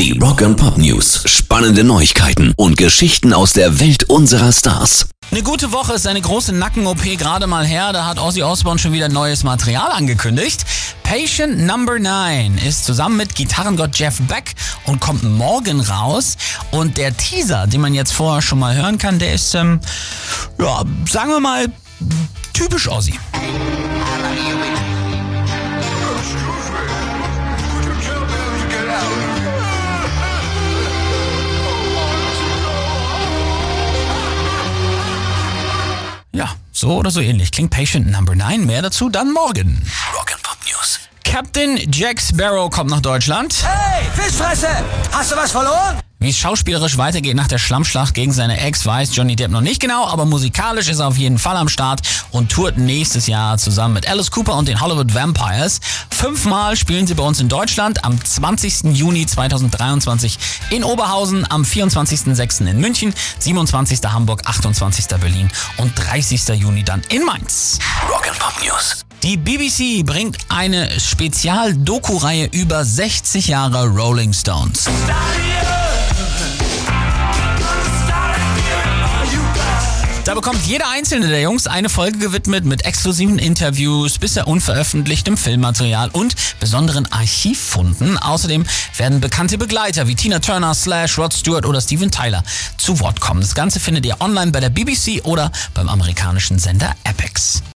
Die Rock and Pop News. Spannende Neuigkeiten und Geschichten aus der Welt unserer Stars. Eine gute Woche ist eine große Nacken-OP gerade mal her. Da hat Ozzy Osbourne schon wieder neues Material angekündigt. Patient Number 9 ist zusammen mit Gitarrengott Jeff Beck und kommt morgen raus. Und der Teaser, den man jetzt vorher schon mal hören kann, der ist, ähm, ja, sagen wir mal, typisch Ozzy. So oder so ähnlich. Klingt Patient Number 9. Mehr dazu dann morgen. Rock and Pop News. Captain Jack Sparrow kommt nach Deutschland. Hey, Fischfresse! Hast du was verloren? Wie es schauspielerisch weitergeht nach der Schlammschlacht gegen seine Ex, weiß Johnny Depp noch nicht genau, aber musikalisch ist er auf jeden Fall am Start und tourt nächstes Jahr zusammen mit Alice Cooper und den Hollywood Vampires. Fünfmal spielen sie bei uns in Deutschland, am 20. Juni 2023 in Oberhausen, am 24.06. in München, 27. Hamburg, 28. Berlin und 30. Juni dann in Mainz. Rock and Pop News. Die BBC bringt eine Spezial-Doku-Reihe über 60 Jahre Rolling Stones. Da bekommt jeder einzelne der Jungs eine Folge gewidmet mit exklusiven Interviews, bisher unveröffentlichtem Filmmaterial und besonderen Archivfunden. Außerdem werden bekannte Begleiter wie Tina Turner, Slash, Rod Stewart oder Steven Tyler zu Wort kommen. Das Ganze findet ihr online bei der BBC oder beim amerikanischen Sender Epics.